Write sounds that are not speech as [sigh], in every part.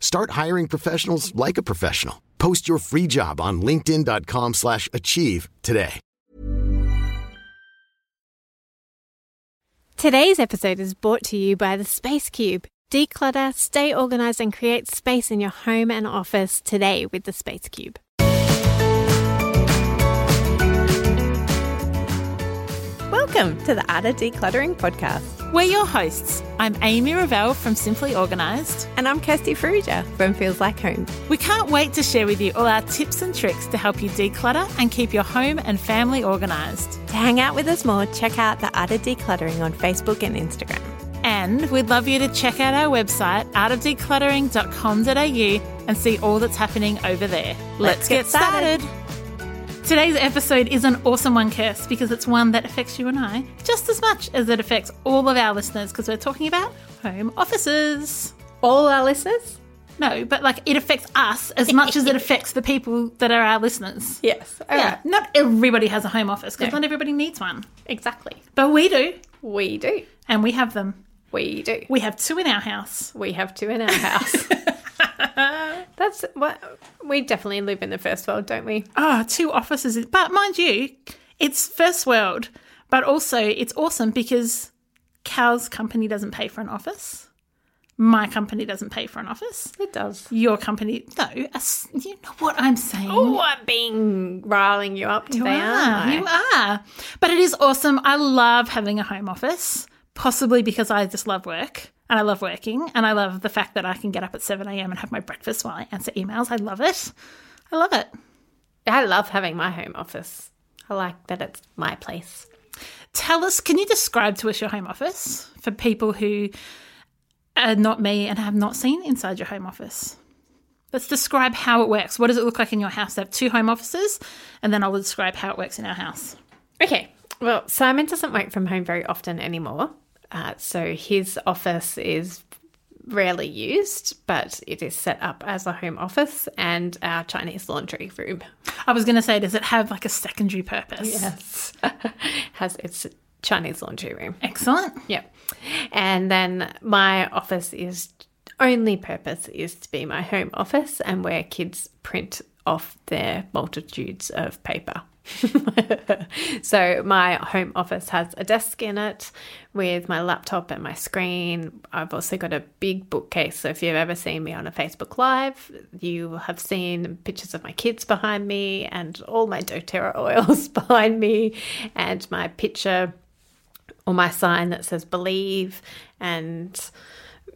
Start hiring professionals like a professional. Post your free job on linkedin.com/achieve slash achieve today. Today's episode is brought to you by the Space Cube. Declutter, stay organized, and create space in your home and office today with the Space Cube. Welcome to the Art of Decluttering podcast. We're your hosts. I'm Amy Revell from Simply Organised. And I'm Kirsty Farrugia from Feels Like Home. We can't wait to share with you all our tips and tricks to help you declutter and keep your home and family organised. To hang out with us more, check out the Art of Decluttering on Facebook and Instagram. And we'd love you to check out our website, artofdecluttering.com.au, and see all that's happening over there. Let's, get started. Today's episode is an awesome one, Kirst, because it's one that affects you and I just as much as it affects all of our listeners, because we're talking about home offices. All our listeners? No, but like it affects us as much as it [laughs] affects the people that are our listeners. Yes. All yeah, right. not everybody has a home office because No. not everybody needs one, Exactly. but we do, We do. and we have them. We do. We have two in our house. We have two in our house. [laughs] That's what we definitely live in the first world, don't we? Ah, two offices. But mind you, it's first world, but also it's awesome because Cal's company doesn't pay for an office. My company doesn't pay for an office. It does. Your company, no, a you know what I'm saying. Oh, I'm being riling you up You today, are, aren't I? you are. But it is awesome. I love having a home office, possibly because I just love work and I love working and I love the fact that I can get up at 7 a.m. and have my breakfast while I answer emails. I love it. I love it. I love having my home office. I like that it's my place. Tell us, can you describe to us your home office for people who are not me and have not seen inside your home office? Let's describe how it works. What does it look like in your house? I have two home offices, and then I'll describe how it works in our house. Okay. Well, Simon doesn't work from home very often anymore. Uh, so his office is rarely used, but it is set up as a home office and our Chinese laundry room. I was going to say, does it have like a secondary purpose? Yes. [laughs] Has its Chinese laundry room. Excellent. Yeah. And then my office is only purpose is to be my home office and where kids print off their multitudes of paper. [laughs] so my home office has a desk in it with my laptop and my screen. I've also got a big bookcase. So if you've ever seen me on a Facebook Live, you have seen pictures of my kids behind me and all my doTERRA [laughs] oils [laughs] behind me and my picture or my sign that says believe and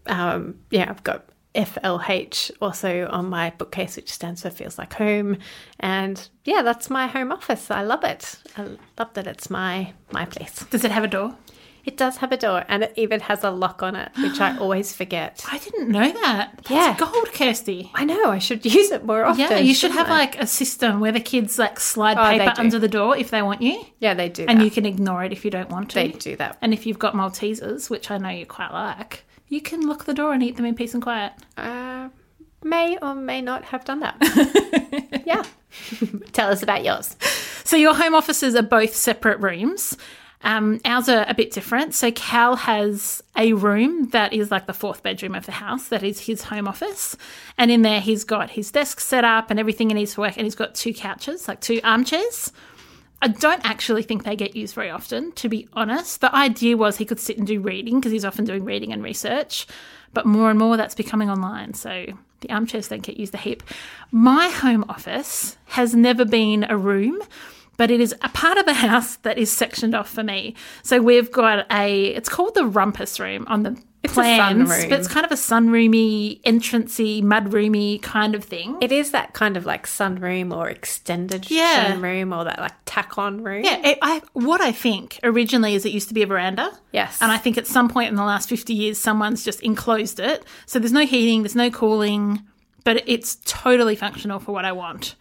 um, yeah i've got flh also on my bookcase which stands for feels like home and yeah that's my home office i love it i love that it's my my place Does it have a door? it does have a door and it even has a lock on it which i [gasps] always forget I didn't know that. That's Yeah. gold, Kirsty. i know i should [laughs] use it more often Yeah, you should have I? like a system where the kids like slide Oh, paper under the door if they want you, yeah they do and that. you can ignore it if you don't want to. they do that And if you've got Maltesers, which I know you quite like, you can lock the door and eat them in peace and quiet. uh, may or may not have done that [laughs] yeah [laughs] tell us about yours So your home offices are both separate rooms. Um, ours are a bit different. So Cal has a room that is like the fourth bedroom of the house. That is his home office, and in there he's got his desk set up and everything he needs for work, and he's got two couches, like two armchairs. I don't actually think they get used very often, to be honest. The idea was he could sit and do reading because he's often doing reading and research, but more and more that's becoming online. So the armchairs don't get used a heap. My home office has never been a room, but it is a part of the house that is sectioned off for me. So we've got a, it's called the rumpus room on the It's a plans, sunroom. but it's kind of a sunroomy, entrancey, mudroomy kind of thing. It is that kind of like sunroom or extended Yeah. sunroom or that like tack on room. yeah, it, I, what I think originally is it used to be a veranda. Yes. And I think at some point in the last 50 years, someone's just enclosed it. So there's no heating, there's no cooling, but it's totally functional for what I want.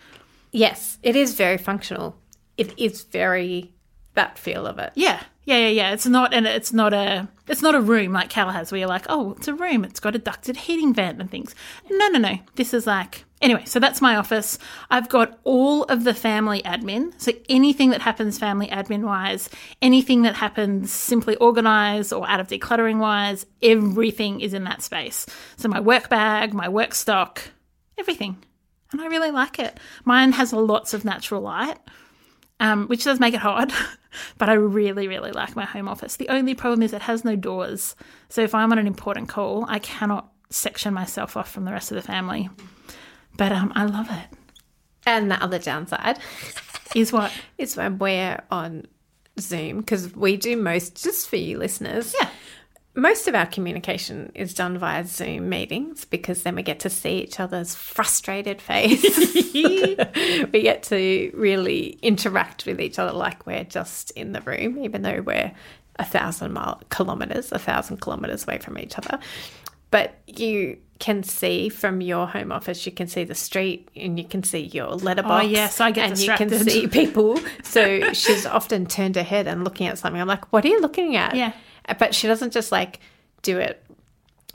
Yes, it is very functional. It is very that feel of it. Yeah, yeah, yeah, yeah. It's not, and it's not a, it's not a room like Cal has, where you're like, oh, it's a room. It's got a ducted heating vent and things. No, no, no. This is like anyway. So that's my office. I've got all of the family admin. So anything that happens family admin wise, anything that happens simply organized or Art of Decluttering wise, everything is in that space. So my work bag, my work stock, everything. And I really like it. Mine has lots of natural light um, which does make it hard. [laughs] but I really, really like my home office. The only problem is it has no doors. So if I'm on an important call, I cannot section myself off from the rest of the family. But um, I love it. And the other downside [laughs] Is what? is when we're on Zoom because we do most just for you listeners. Yeah. Most of our communication is done via Zoom meetings because then we get to see each other's frustrated face. [laughs] we get to really interact with each other like we're just in the room, even though we're a thousand mile kilometers, a thousand kilometers away from each other. But you can see from your home office, you can see the street and you can see your letterbox. Oh, yes, I get and you can see people. So [laughs] she's often turned her head and looking at something. I'm like, what are you looking at? Yeah. But she doesn't just like do it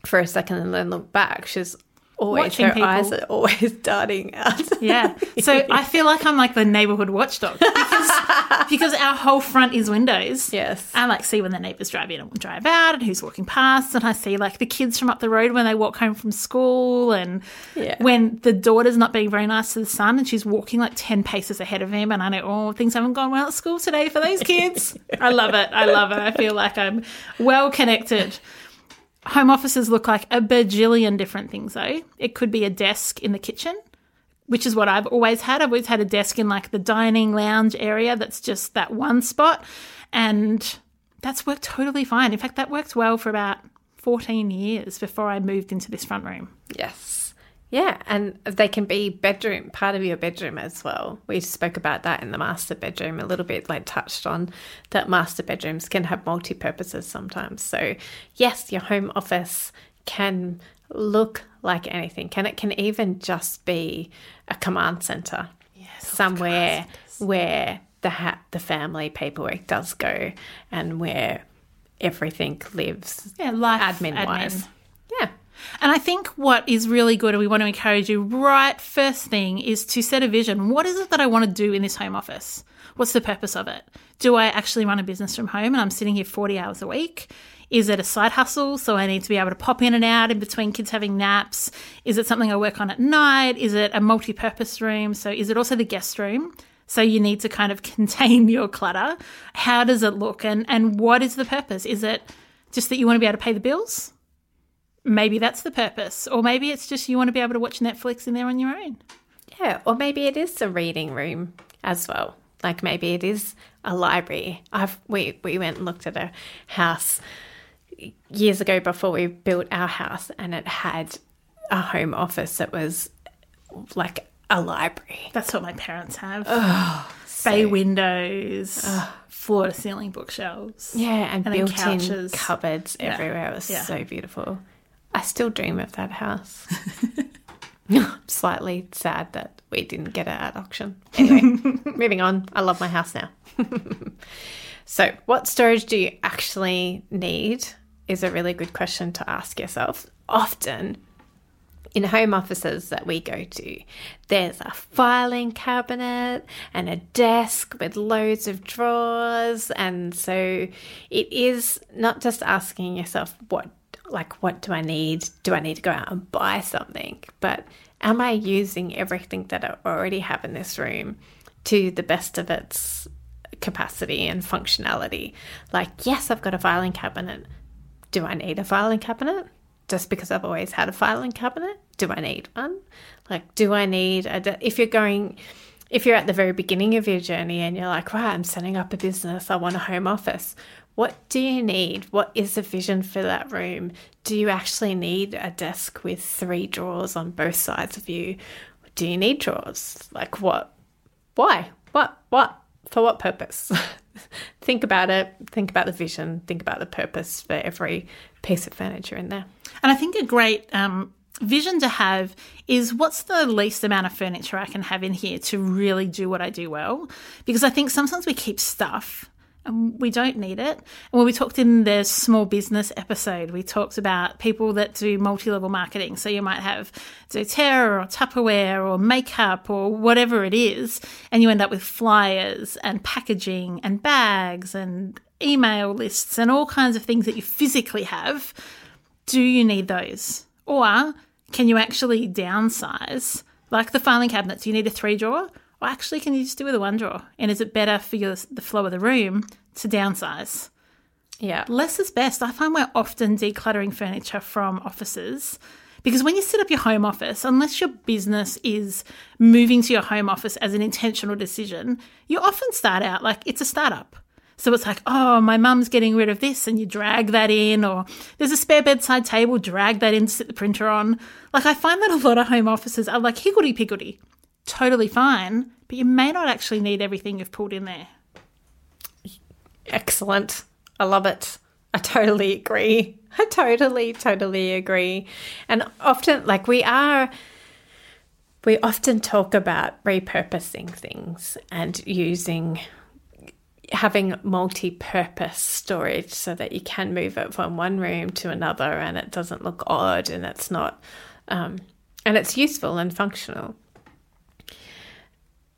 for a second and then look back. She's always Watching her people. eyes are always [laughs] darting out. Yeah. So [laughs] I feel like I'm like the neighborhood watchdog because, [laughs] because our whole front is windows. Yes. I like see when the neighbors drive in and drive out and who's walking past. And I see like the kids from up the road when they walk home from school. And Yeah. when the daughter's not being very nice to the son and she's walking like 10 paces ahead of him. And I know, oh, things haven't gone well at school today for those kids. I love it. I love it. I feel like I'm well connected. Home offices look like a bajillion different things, though. It could be a desk in the kitchen, which is what I've always had. I've always had a desk in like the dining lounge area that's just that one spot. And that's worked totally fine. In fact, that worked well for about 14 years before I moved into this front room. Yes. Yeah, and they can be bedroom, part of your bedroom as well. We spoke about that in the master bedroom a little bit, like touched on that master bedrooms can have multi purposes sometimes. So, yes, your home office can look like anything, and it can even just be a command center yes, somewhere where the ha- the family paperwork does go and where everything lives Yeah, life admin wise. Yeah. And I think what is really good, and we want to encourage you right first thing, is to set a vision. What is it that I want to do in this home office? What's the purpose of it? Do I actually run a business from home and I'm sitting here 40 hours a week? Is it a side hustle? So I need to be able to pop in and out in between kids having naps? Is it something I work on at night? Is it a multi purpose room? So is it also the guest room? So you need to kind of [laughs] contain your clutter. How does it look? And, and what is the purpose? Is it just that you want to be able to pay the bills? Maybe that's the purpose. Or maybe it's just you want to be able to watch Netflix in there on your own. Yeah, or maybe it is a reading room as well. Like maybe it is a library. I've we we went and looked at a house years ago before we built our house, and it had a home office that was like a library. That's what my parents have. Bay windows, floor to ceiling bookshelves. Yeah, and, And built-in couches. cupboards Yeah. everywhere. It was Yeah. so beautiful. I still dream of that house. I'm [laughs] [laughs] slightly sad that we didn't get it at auction. Anyway, [laughs] moving on. I love my house now. so, what storage do you actually need? Is a really good question to ask yourself. Often, in home offices that we go to, there's a filing cabinet and a desk with loads of drawers. And so it is not just asking yourself, what, like, what do I need? Do I need to go out and buy something? But am I using everything that I already have in this room to the best of its capacity and functionality? Like, yes, I've got a filing cabinet. Do I need a filing cabinet? Just because I've always had a filing cabinet? Do I need one? Like, do I need a, if you're going if you're at the very beginning of your journey and you're like, right, I'm setting up a business, I want a home office. What do you need? What is the vision for that room? Do you actually need a desk with three drawers on both sides of you? Do you need drawers? Like what? Why? What? What? For what purpose? [laughs] think about it. Think about the vision. Think about the purpose for every piece of furniture in there. And I think a great um, vision to have is what's the least amount of furniture I can have in here to really do what I do well? Because I think sometimes we keep stuff and we don't need it. And when we talked in the small business episode, we talked about people that do multi level marketing. So you might have doTERRA or Tupperware or makeup or whatever it is, and you end up with flyers and packaging and bags and email lists and all kinds of things that you physically have. Do you need those? Or can you actually downsize? Like the filing cabinets, you need a three drawer? Or actually, can you just do with a one drawer? And is it better for your, the flow of the room to downsize? Yeah. Less is best. I find we're often decluttering furniture from offices because when you set up your home office, unless your business is moving to your home office as an intentional decision, you often start out like it's a startup. So it's like, oh, my mum's getting rid of this, and you drag that in, or there's a spare bedside table, drag that in to sit the printer on. Like, I find that a lot of home offices are like higgledy piggledy totally fine, but you may not actually need everything you've pulled in there. Excellent. I love it. I totally agree. [laughs] I totally, totally agree. And often, like, we are, we often talk about repurposing things and using, having multi purpose storage so that you can move it from one room to another and it doesn't look odd and it's not, um, and it's useful and functional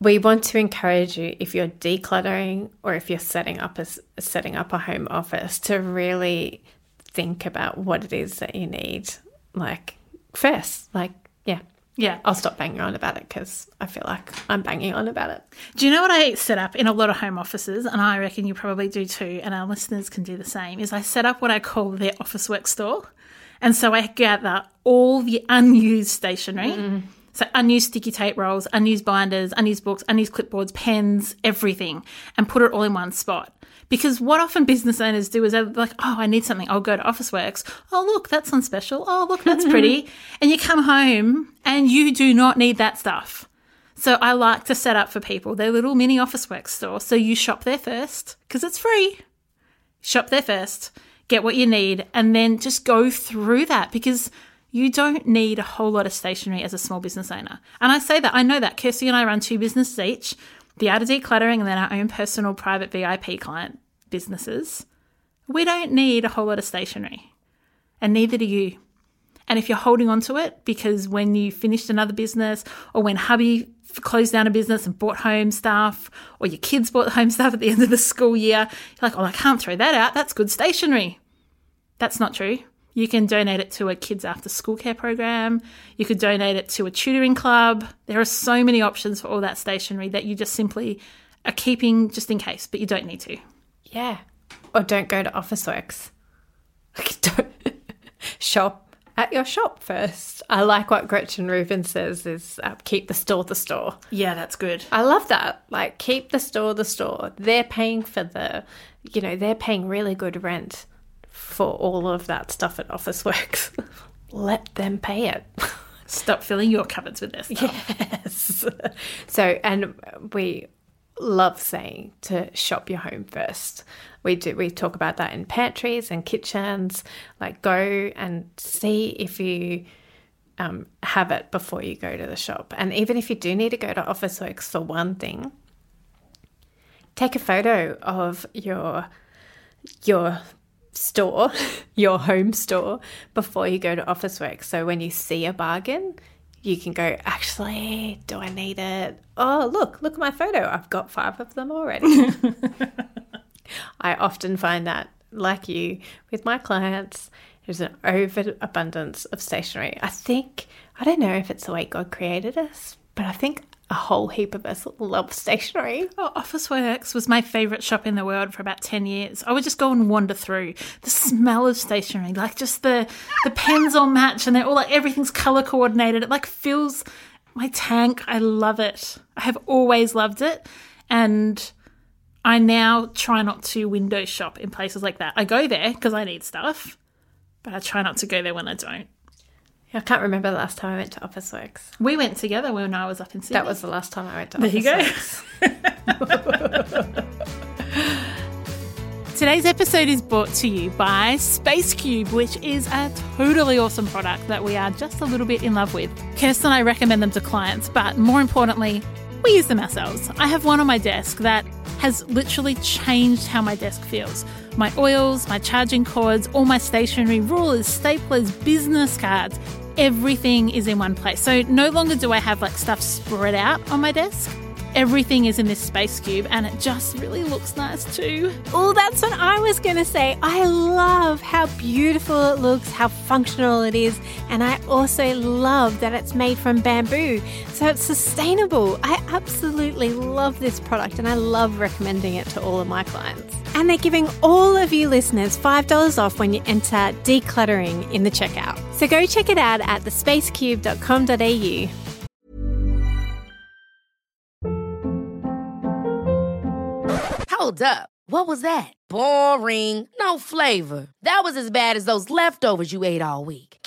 we want to encourage you if you're decluttering or if you're setting up a setting up a home office to really think about what it is that you need like first like yeah. Yeah. I'll stop banging on about it because i feel like i'm banging on about it. Do you know what i set up in a lot of home offices? And i reckon you probably do too and our listeners can do the same is i set up what i call their Officeworks store. And so i gather all the unused stationery mm so unused sticky tape rolls, unused binders, unused books, unused clipboards, pens, everything, and put it all in one spot. Because what often [laughs] business owners do is they're like, oh, I need something. Oh, I'll go to Officeworks. Oh, look, that's on special. Oh, look, that's [laughs] pretty. and you come home and you do not need that stuff. So I like to set up for people their little mini Officeworks store. So you shop there first because it's free. Shop there first, get what you need, and then just go through that because you don't need a whole lot of stationery as a small business owner. And I say that, I know that. Kirsty and I run two businesses each the Art of Decluttering and then our own personal private VIP client businesses. We don't need a whole lot of stationery, and neither do you. And if you're holding on to it because when you finished another business or when hubby closed down a business and bought home stuff or your kids bought home stuff at the end of the school year, you're like, oh, I can't throw that out. That's good stationery. That's not true. You can donate it to a kids after school care program. You could donate it to a tutoring club. There are so many options for all that stationery that you just simply are keeping just in case, but you don't need to. Yeah. Or don't go to Officeworks. [laughs] don't [laughs] shop at your shop first. I like what Gretchen Rubin says is uh, keep the store the store. Yeah, that's good. I love that. Like keep the store the store. They're paying for the, you know, they're paying really good rent for all of that stuff at Officeworks. [laughs] Let them pay it. [laughs] Stop filling your cupboards with this stuff. Yes. [laughs] so, and we love saying to shop your home first. We do we talk about that in pantries and kitchens. Like go and see if you um, have it before you go to the shop. And even if you do need to go to Officeworks for one thing, take a photo of your your store, [laughs] your home store, before you go to office work. So when you see a bargain, you can go, actually, do I need it? Oh, look, look at my photo. I've got five of them already. [laughs] I often find that, like you, with my clients, there's an overabundance of stationery. I think, I don't know if it's the way God created us, but I think a whole heap of us love stationery. Oh, Officeworks was my favourite shop in the world for about 10 years. I would just go and wander through. The smell of stationery, like just the the pens all match and they're all like everything's colour coordinated. It like fills my tank. I love it. I have always loved it. And I now try not to window shop in places like that. I go there because I need stuff, but I try not to go there when I don't. I can't remember the last time I went to Officeworks. We went together when I was up in Sydney. That was the last time I went to There you go. Officeworks. [laughs] Today's episode is brought to you by Space Cube, which is a totally awesome product that we are just a little bit in love with. Kirsty and I recommend them to clients, but more importantly, we use them ourselves. I have one on my desk that has literally changed how my desk feels. My oils, my charging cords, all my stationery, rulers, staplers, business cards, everything is in one place. So no longer do I have like stuff spread out on my desk. Everything is in this space cube and it just really looks nice too. Oh, that's what I was going to say. I love how beautiful it looks, how functional it is, and I also love that it's made from bamboo. So it's sustainable. I absolutely love this product and I love recommending it to all of my clients. And they're giving all of you listeners $5 off when you enter decluttering in the checkout. So go check it out at thespacecube.com.au. Hold up. What was that? Boring. No flavor. That was as bad as those leftovers you ate all week.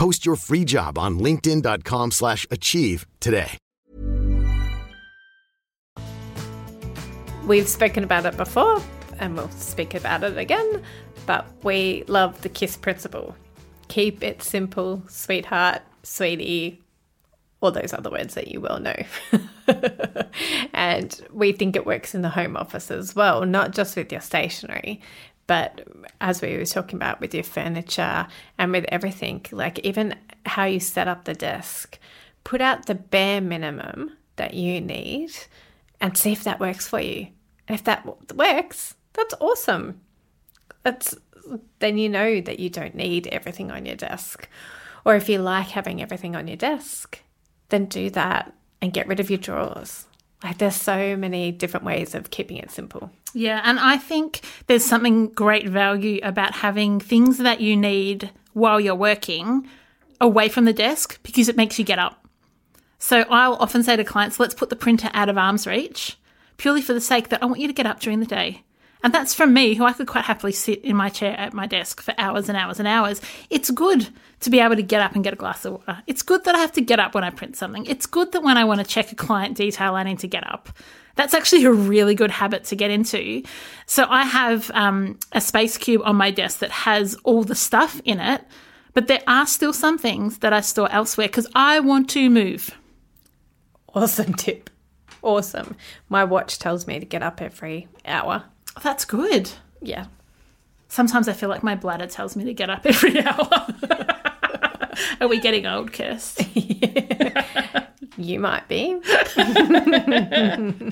Post your free job on linkedin.com/achieve slash achieve today. We've spoken about it before and we'll speak about it again, but we love the KISS principle. Keep it simple, sweetheart, sweetie, all those other words that you well know. [laughs] and we think it works in the home office as well, not just with your stationery, but as we were talking about with your furniture and with everything, like even how you set up the desk, put out the bare minimum that you need and see if that works for you. And if that works, that's awesome. That's then you know that you don't need everything on your desk. Or if you like having everything on your desk, then do that and get rid of your drawers. Like there's so many different ways of keeping it simple. Yeah, and I think there's something great value about having things that you need while you're working away from the desk because it makes you get up. So I'll often say to clients, let's put the printer out of arm's reach purely for the sake that I want you to get up during the day. And that's from me, who I could quite happily sit in my chair at my desk for hours and hours and hours. It's good to be able to get up and get a glass of water. It's good that I have to get up when I print something. It's good that when I want to check a client detail, I need to get up. That's actually a really good habit to get into. So I have um, a space cube on my desk that has all the stuff in it, but there are still some things that I store elsewhere because I want to move. Awesome tip. Awesome. My watch tells me to get up every hour. That's good. Yeah. Sometimes I feel like my bladder tells me to get up every [laughs] hour. Are we getting old, Kirst? [laughs] You might be. [laughs]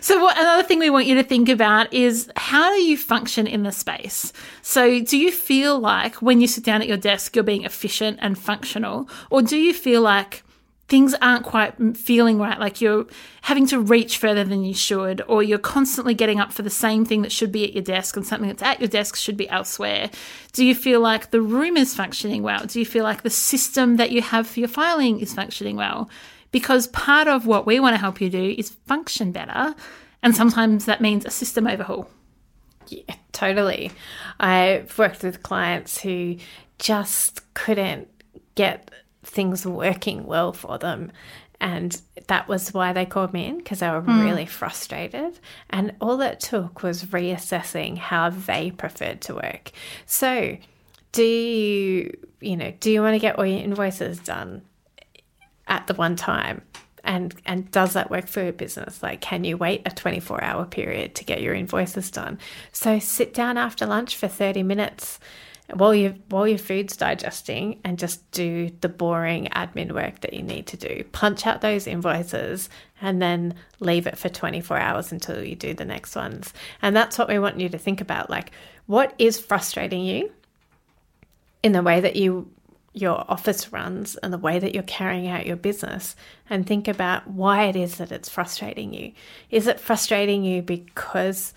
So, what, another thing we want you to think about is how do you function in the space? So, do you feel like when you sit down at your desk, you're being efficient and functional? Or do you feel like things aren't quite feeling right, like you're having to reach further than you should, or you're constantly getting up for the same thing that should be at your desk and something that's at your desk should be elsewhere? Do you feel like the room is functioning well? Do you feel like the system that you have for your filing is functioning well? Because part of what we want to help you do is function better, and sometimes that means a system overhaul. Yeah, totally. I've worked with clients who just couldn't get things working well for them. And that was why they called me in because they were hmm. really frustrated. And all it took was reassessing how they preferred to work. So, do you, you know, do you want to get all your invoices done at the one time? And, and does that work for your business? Like, can you wait a 24 hour period to get your invoices done? So sit down after lunch for 30 minutes while you while your food's digesting and just do the boring admin work that you need to do. Punch out those invoices and then leave it for 24 hours until you do the next ones. And that's what we want you to think about like what is frustrating you in the way that you your office runs and the way that you're carrying out your business and think about why it is that it's frustrating you. Is it frustrating you because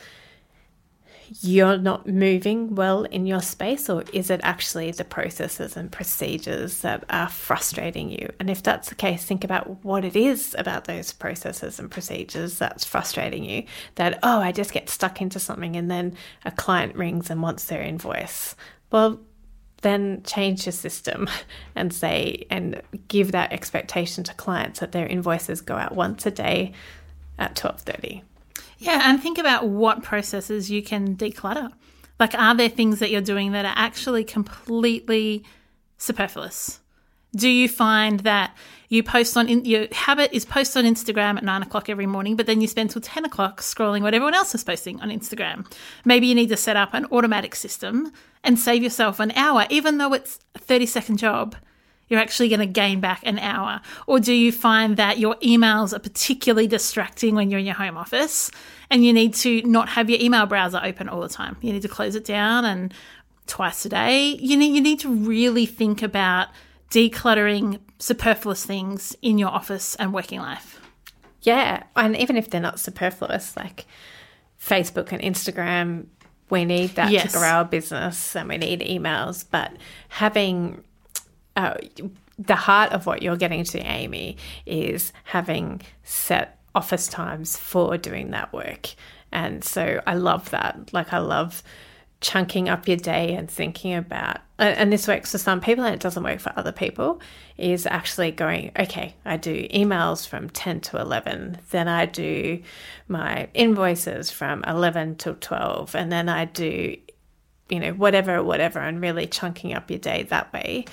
you're not moving well in your space, or is it actually the processes and procedures that are frustrating you? And if that's the case, think about what it is about those processes and procedures that's frustrating you. That, oh, I just get stuck into something and then a client rings and wants their invoice. Well, then change your system [laughs] and say and give that expectation to clients that their invoices go out once a day at 12:30 yeah, and think about what processes you can declutter. Like, are there things that you're doing that are actually completely superfluous? Do you find that you post on in, your habit is post on Instagram at nine o'clock every morning, but then you spend till ten o'clock scrolling what everyone else is posting on Instagram? Maybe you need to set up an automatic system and save yourself an hour, even though it's a thirty second job you're actually going to gain back an hour? Or do you find that your emails are particularly distracting when you're in your home office and you need to not have your email browser open all the time? You need to close it down and twice a day. You need, you need to really think about decluttering superfluous things in your office and working life. Yeah. And even if they're not superfluous, like Facebook and Instagram, we need that yes. to grow our business and we need emails. But having uh, the heart of what you're getting to, Amy, is having set office times for doing that work. And so I love that. Like, I love chunking up your day and thinking about, and this works for some people and it doesn't work for other people, is actually going, okay, I do emails from 10 to 11, then I do my invoices from 11 to 12, and then I do, you know, whatever, whatever, and really chunking up your day that way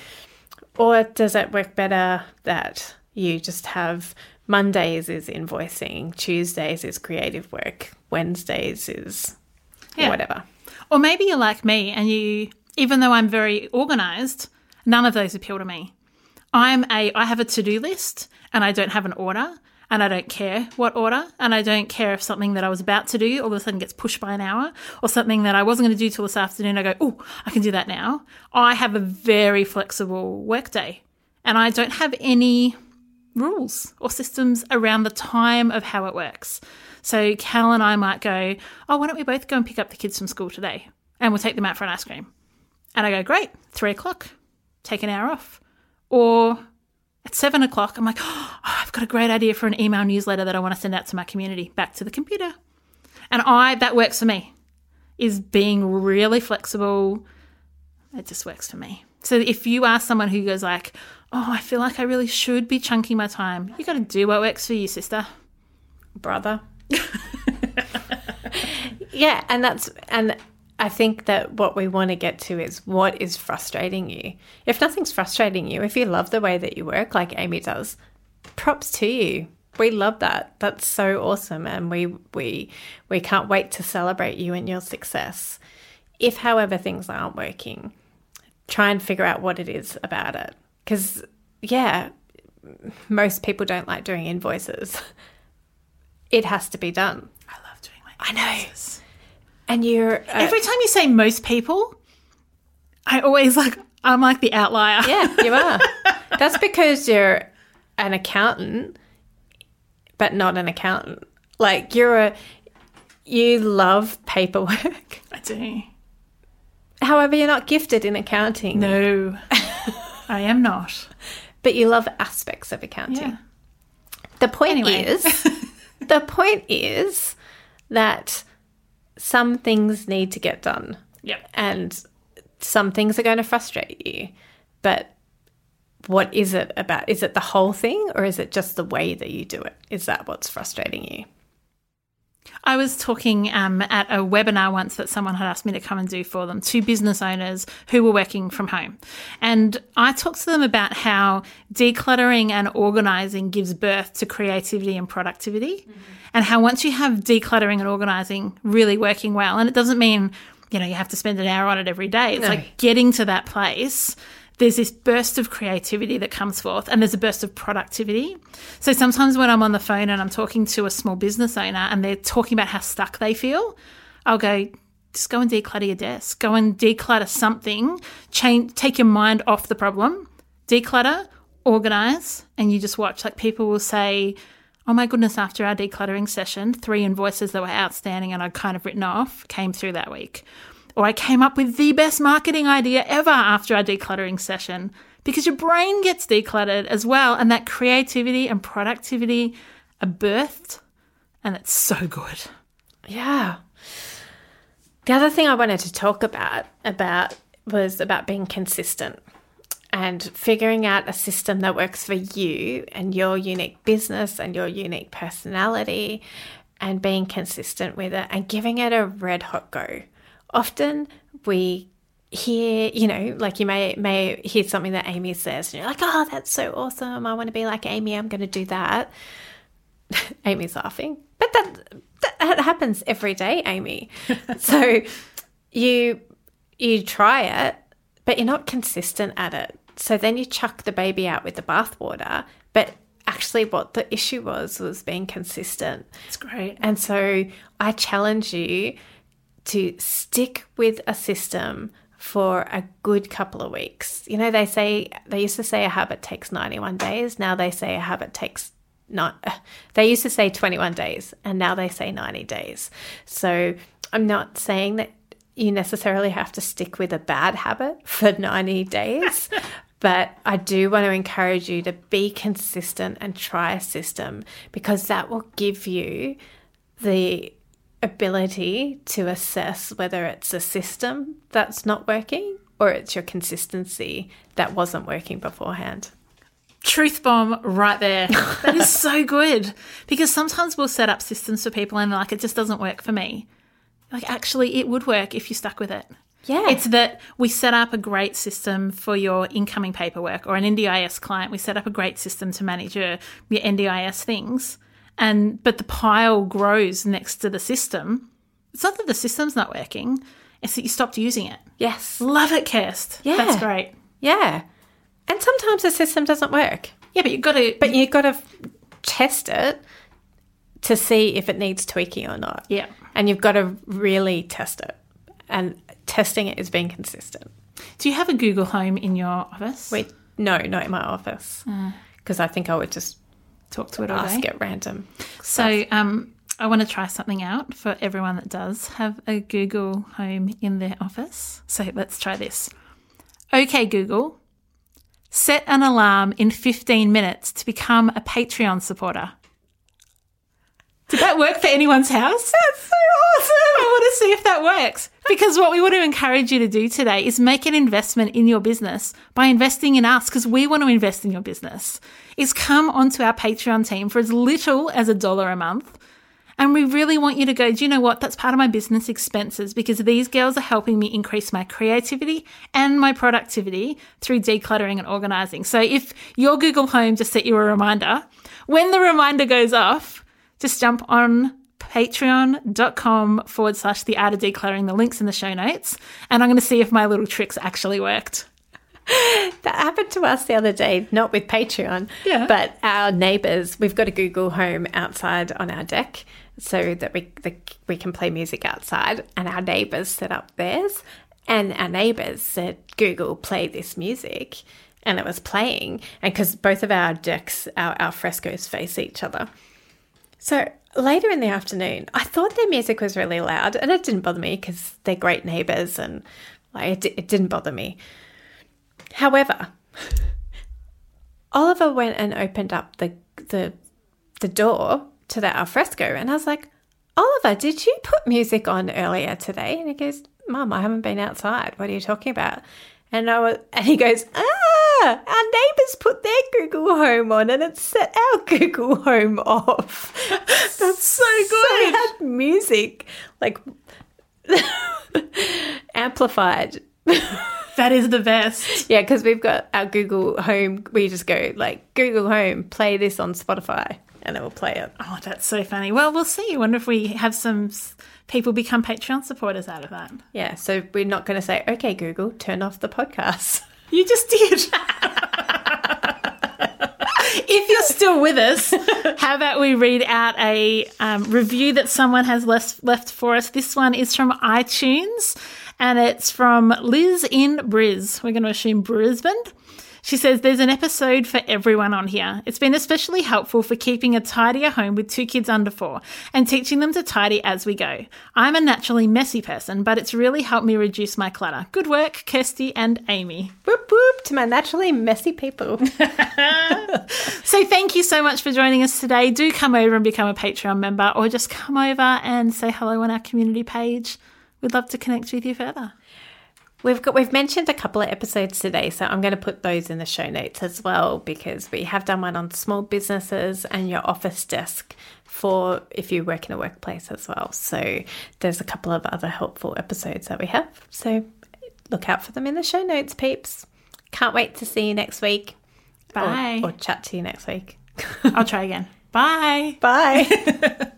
or does it work better that you just have Mondays is invoicing, Tuesdays is creative work, Wednesdays is yeah. whatever? Or maybe you're like me and you, even though I'm very organized, none of those appeal to me. I'm a, I have a to do list and I don't have an order and I don't care what order, and I don't care if something that I was about to do all of a sudden gets pushed by an hour, or something that I wasn't going to do till this afternoon, I go, oh, I can do that now. I have a very flexible workday, and I don't have any rules or systems around the time of how it works. So Cal and I might go, oh, why don't we both go and pick up the kids from school today, and we'll take them out for an ice cream. And I go, great, three o'clock, take an hour off. Or at seven o'clock, I'm like, [gasps] oh, I've got a great idea for an email newsletter that I want to send out to my community. Back to the computer. And I, that works for me, is being really flexible. It just works for me. So if you are someone who goes like, oh, I feel like I really should be chunking my time, you got to do what works for you, sister. Brother. [laughs] [laughs] yeah, and that's, and I think that what we want to get to is what is frustrating you. If nothing's frustrating you, if you love the way that you work, like Amy does, props to you. We love that. That's so awesome, and we we we can't wait to celebrate you and your success. If, however, things aren't working, try and figure out what it is about it. Because, yeah, most people don't like doing invoices. [laughs] It has to be done. I love doing my invoices. I know. And you're uh, every time you say most people, I always like I'm like the outlier. Yeah, you are. [laughs] That's because you're an accountant, but not an accountant. Like you're a you love paperwork. I do. However, you're not gifted in accounting. No, [laughs] I am not. But you love aspects of accounting. Yeah. The point anyway. is, [laughs] the point is that some things need to get done. Yep. And some things are going to frustrate you. But what is it about? Is it the whole thing or is it just the way that you do it? Is that what's frustrating you? I was talking um, at a webinar once that someone had asked me to come and do for them two business owners who were working from home. And I talked to them about how decluttering and organizing gives birth to creativity and productivity. Mm-hmm. And how once you have decluttering and organizing really working well, and it doesn't mean, you know, you have to spend an hour on it every day. It's No. like getting to that place there's this burst of creativity that comes forth and there's a burst of productivity. So sometimes when I'm on the phone and I'm talking to a small business owner and they're talking about how stuck they feel, I'll go, just go and declutter your desk. Go and declutter something. Change, take your mind off the problem. Declutter, organize, and you just watch. Like people will say, "Oh my goodness!" After our decluttering session, three invoices that were outstanding and I'd kind of written off came through that week. Or I came up with the best marketing idea ever after our decluttering session because your brain gets decluttered as well, and that creativity and productivity are birthed, and it's so good. Yeah. The other thing I wanted to talk about about was about being consistent and figuring out a system that works for you and your unique business and your unique personality and being consistent with it and giving it a red hot go. Often we hear, you know, like you may may hear something that Amy says and you're like, "Oh, that's so awesome. I want to be like Amy. I'm going to do that." [laughs] Amy's laughing. But that, that that happens every day, Amy. [laughs] so you you try it, but you're not consistent at it. So then you chuck the baby out with the bathwater. But actually, what the issue was was being consistent. It's great. And so I challenge you to stick with a system for a good couple of weeks. You know, they say they used to say a habit takes 91 days. Now they say a habit takes not [laughs] they used to say 21 days and now they say 90 days. So I'm not saying that you necessarily have to stick with a bad habit [laughs] for 90 days. [laughs] But I do want to encourage you to be consistent and try a system because that will give you the ability to assess whether it's a system that's not working or it's your consistency that wasn't working beforehand. Truth bomb right there. That is so good. Because sometimes we'll set up systems for people and like, it just doesn't work for me. Like, actually, it would work if you stuck with it. Yeah. It's that we set up a great system for your incoming paperwork or an NDIS client. We set up a great system to manage your, your NDIS things. And but the pile grows next to the system. It's not that the system's not working, it's that you stopped using it. yes. Love it, Kirst. Yeah. That's great. Yeah. And sometimes the system doesn't work, Yeah, but you've got to but you've got to test it to see if it needs tweaking or not. Yeah. And you've got to really test it. And testing it is being consistent. Do you have a Google Home in your office? Wait, no, not in my office. Ah. Because I think I would just talk to it all ask day. it random. So, um, I want to try something out for everyone that does have a Google Home in their office. So let's try this. Okay, Google, set an alarm in 15 minutes to become a Patreon supporter. Did that work for anyone's house? That's so awesome. I want to see if that works. Because what we want to encourage you to do today is make an investment in your business by investing in us because we want to invest in your business. Is come onto our Patreon team for as little as a dollar a month. And we really want you to go, do you know what? That's part of my business expenses because these girls are helping me increase my creativity and my productivity through decluttering and organizing. So if your Google Home just set you a reminder, when the reminder goes off, just jump on patreon.com forward slash the art of decluttering. The link's in the show notes. And I'm going to see if my little tricks actually worked. [laughs] That happened to us the other day, not with Patreon, Yeah. but our neighbours. We've got a Google Home outside on our deck so that we the, we can play music outside, and our neighbours set up theirs, and our neighbours said, "Google, play this music," and it was playing, and because both of our decks, our, our frescoes face each other. So later in the afternoon, I thought their music was really loud, and it didn't bother me because they're great neighbours, and like it, it didn't bother me. However, Oliver went and opened up the the the door to the alfresco, and I was like, Oliver, did you put music on earlier today? And he goes, Mum, I haven't been outside. What are you talking about? And I was, and he goes, Ah, our neighbours put their Google Home on and it set our [laughs] Google Home off. [laughs] That's so So good. it had music like [laughs] amplified. [laughs] that is the best. Yeah, because we've got our Google Home. We just go like Google Home, play this on Spotify, and it will play it. Oh, that's so funny. Well, we'll see. I wonder if we have some people become Patreon supporters out of that. Yeah, so we're not going to say, "Okay, Google, turn off the podcast." [laughs] You just did. [laughs] if you're still with us, how about we read out a um, review that someone has left, left for us? This one is from iTunes and it's from Liz in Briz. We're going to assume Brisbane. She says there's an episode for everyone on here. It's been especially helpful for keeping a tidier home with two kids under four and teaching them to tidy as we go. I'm a naturally messy person, but it's really helped me reduce my clutter. Good work, Kirsty and Amy. whoop whoop to my naturally messy people. [laughs] [laughs] So thank you so much for joining us today. Do come over and become a Patreon member or just come over and say hello on our community page. We'd love to connect with you further. We've got we've mentioned a couple of episodes today, so I'm going to put those in the show notes as well because we have done one on small businesses and your office desk for if you work in a workplace as well. So there's a couple of other helpful episodes that we have. So look out for them in the show notes, peeps. Can't wait to see you next week. Or- Bye. Or, chat to you next week. I'll try again. Bye. [laughs] Bye. [laughs]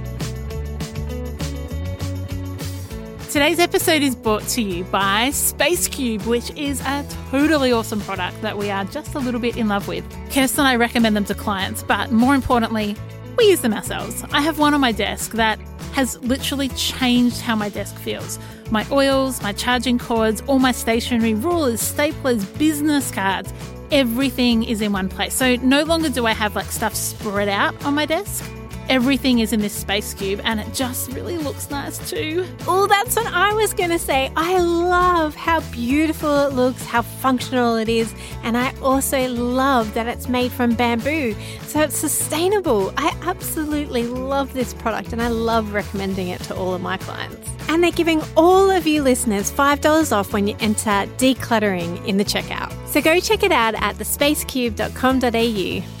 Today's episode is brought to you by Space Cube, which is a totally awesome product that we are just a little bit in love with. Kirsty and I recommend them to clients, but more importantly, we use them ourselves. I have one on my desk that has literally changed how my desk feels. My oils, my charging cords, all my stationery, rulers, staplers, business cards, everything is in one place. So no longer do I have like stuff spread out on my desk. Everything is in this space cube and it just really looks nice too. Oh, that's what I was going to say. I love how beautiful it looks, how functional it is, and I also love that it's made from bamboo. So it's sustainable. I absolutely love this product and I love recommending it to all of my clients. And they're giving all of you listeners $5 off when you enter decluttering in the checkout. So go check it out at thespacecube.com.au.